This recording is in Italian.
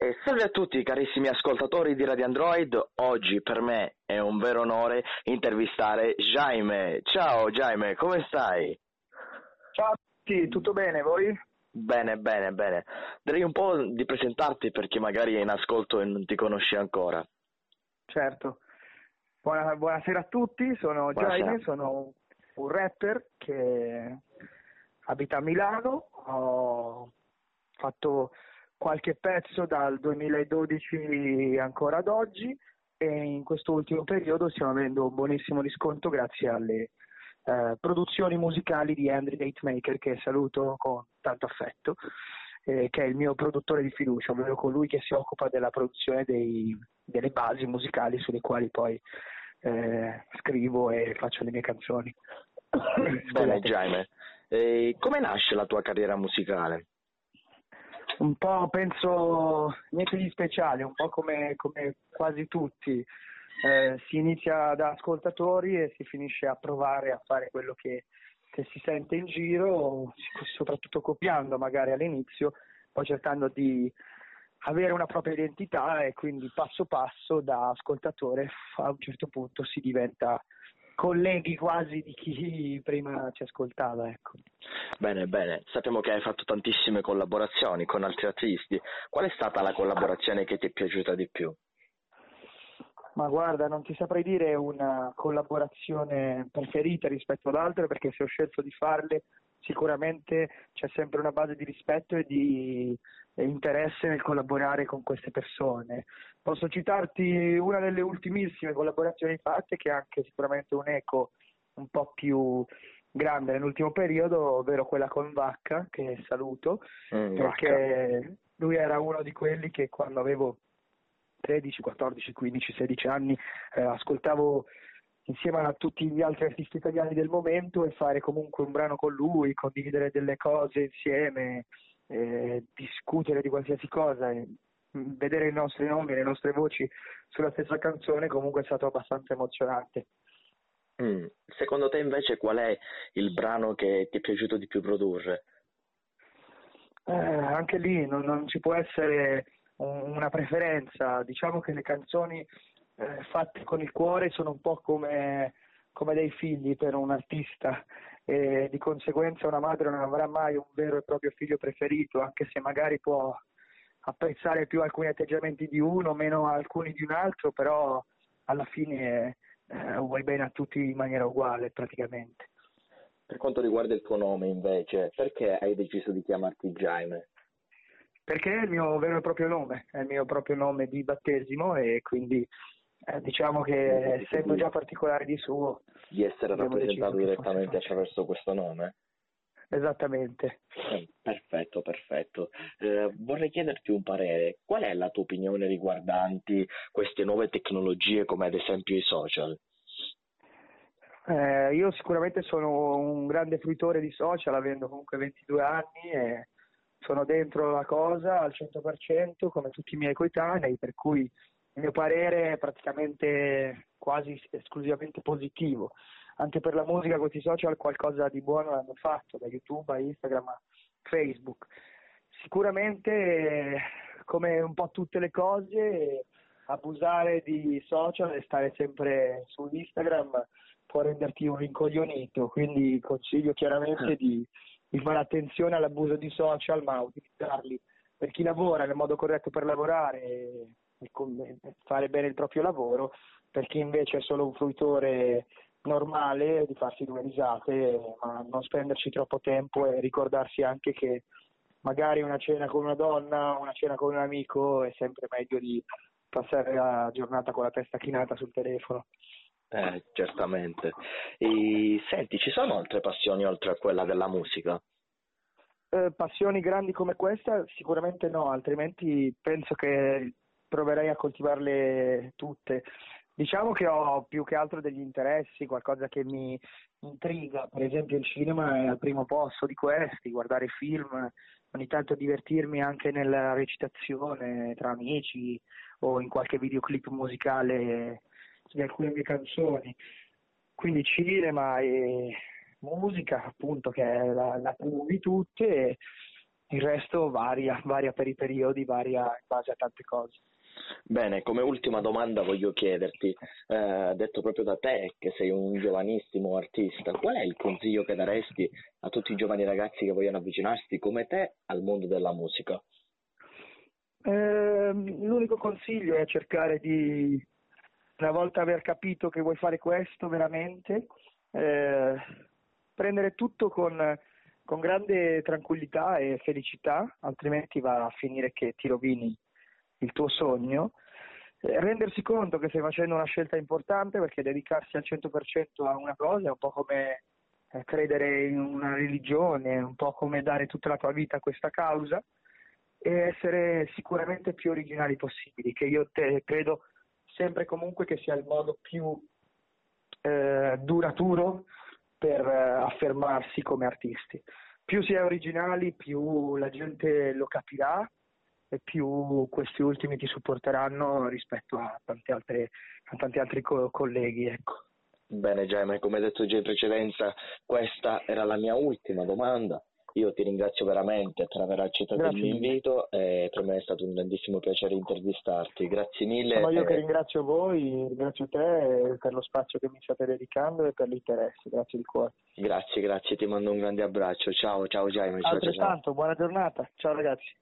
E salve a tutti carissimi ascoltatori di Radio Android, oggi per me è un vero onore intervistare Jaime. Ciao Jaime, come stai? Ciao a tutti, tutto bene voi? Bene, bene, bene. Direi un po' di presentarti per chi magari è in ascolto e non ti conosce ancora. Certo. Buona, buonasera a tutti, sono Buonasera. Jaime, sono un rapper che abita a Milano, ho fatto qualche pezzo dal 2012 ancora ad oggi e in questo ultimo periodo stiamo avendo un buonissimo riscontro grazie alle eh, produzioni musicali di Andrew Datemaker che saluto con tanto affetto, eh, che è il mio produttore di fiducia, ovvero colui che si occupa della produzione dei- delle basi musicali sulle quali poi eh, scrivo e faccio le mie canzoni. Bene. Jaime, E come nasce la tua carriera musicale? Un po' penso niente di speciale, un po' come, come quasi tutti. Eh, si inizia da ascoltatori e si finisce a provare a fare quello che, che si sente in giro, soprattutto copiando magari all'inizio, poi cercando di avere una propria identità e quindi passo passo da ascoltatore a un certo punto si diventa colleghi quasi di chi prima ci ascoltava. Ecco. Bene, bene, sappiamo che hai fatto tantissime collaborazioni con altri artisti. Qual è stata la collaborazione che ti è piaciuta di più? Ma guarda, non ti saprei dire una collaborazione preferita rispetto ad altre perché se ho scelto di farle sicuramente c'è sempre una base di rispetto e di e interesse nel collaborare con queste persone. Posso citarti una delle ultimissime collaborazioni fatte che è anche sicuramente un eco un po' più grande nell'ultimo periodo, ovvero quella con Vacca, che saluto, Mm, perché lui era uno di quelli che quando avevo 13, 14, 15, 16 anni eh, ascoltavo insieme a tutti gli altri artisti italiani del momento e fare comunque un brano con lui, condividere delle cose insieme, eh, discutere di qualsiasi cosa, e, mh, vedere i nostri nomi e le nostre voci sulla stessa canzone comunque è stato abbastanza emozionante. Mm, Secondo te invece qual è il brano che ti è piaciuto di più produrre? Eh, anche lì non, non ci può essere un- una preferenza, diciamo che le canzoni eh, fatte con il cuore sono un po' come, come dei figli per un artista e di conseguenza una madre non avrà mai un vero e proprio figlio preferito, anche se magari può apprezzare più alcuni atteggiamenti di uno, meno alcuni di un altro, però alla fine eh, vuoi bene a tutti in maniera uguale praticamente. Per quanto riguarda il tuo nome invece, perché hai deciso di chiamarti Jaime? Perché è il mio vero e proprio nome, è il mio proprio nome di battesimo e quindi eh, diciamo che essendo già particolare di suo, Di essere rappresentato direttamente attraverso questo nome? esattamente. Eh, Perfetto, perfetto. Eh, vorrei chiederti un parere. Qual è la tua opinione riguardanti queste nuove tecnologie come ad esempio i social? Eh, io sicuramente sono un grande fruitore di social, avendo comunque 22 anni e sono dentro la cosa al 100% come tutti i miei coetanei, per cui il mio parere è praticamente quasi esclusivamente positivo. Anche per la musica questi social qualcosa di buono l'hanno fatto, da YouTube a Instagram a Facebook. Sicuramente, come un po' tutte le cose, abusare di social e stare sempre su Instagram può renderti un rincoglionito, quindi consiglio chiaramente di, di fare attenzione all'abuso di social, ma utilizzarli per chi lavora nel modo corretto per lavorare fare bene il proprio lavoro, per chi invece è solo un fruitore normale di farsi due risate, ma non spenderci troppo tempo e ricordarsi anche che magari una cena con una donna, una cena con un amico è sempre meglio di passare la giornata con la testa chinata sul telefono. Eh, certamente. E, senti, ci sono altre passioni oltre a quella della musica? Eh, passioni grandi come questa sicuramente no, altrimenti penso che proverei a coltivarle tutte. Diciamo che ho più che altro degli interessi, qualcosa che mi intriga, per esempio il cinema è al primo posto di questi, guardare film, ogni tanto divertirmi anche nella recitazione tra amici o in qualche videoclip musicale di alcune mie canzoni. Quindi cinema e musica, appunto, che è la, la prima di tutte, e il resto varia, varia per i periodi, varia in base a tante cose. Bene, come ultima domanda voglio chiederti, eh, detto proprio da te che sei un giovanissimo artista, qual è il consiglio che daresti a tutti i giovani ragazzi che vogliono avvicinarsi come te al mondo della musica? Eh, l'unico consiglio è cercare di, una volta aver capito che vuoi fare questo veramente, eh, prendere tutto con, con grande tranquillità e felicità, altrimenti va a finire che ti rovini il tuo sogno, eh, rendersi conto che stai facendo una scelta importante perché dedicarsi al 100% a una cosa è un po' come eh, credere in una religione, un po' come dare tutta la tua vita a questa causa e essere sicuramente più originali possibili, che io te, credo sempre comunque che sia il modo più eh, duraturo per eh, affermarsi come artisti. Più si è originali, più la gente lo capirà e più questi ultimi ti supporteranno rispetto a tanti altri, a tanti altri co- colleghi. Ecco. Bene Gemma, come detto già in precedenza, questa era la mia ultima domanda. Io ti ringrazio veramente per aver accettato Grazie il mio invito e per me è stato un grandissimo piacere intervistarti. Grazie mille. Sono io e... che ringrazio voi, ringrazio te per lo spazio che mi state dedicando e per l'interesse. Grazie di cuore. Grazie, grazie, ti mando un grande abbraccio. Ciao, ciao Jaime. Altrettanto, ciao, ciao. buona giornata. Ciao ragazzi.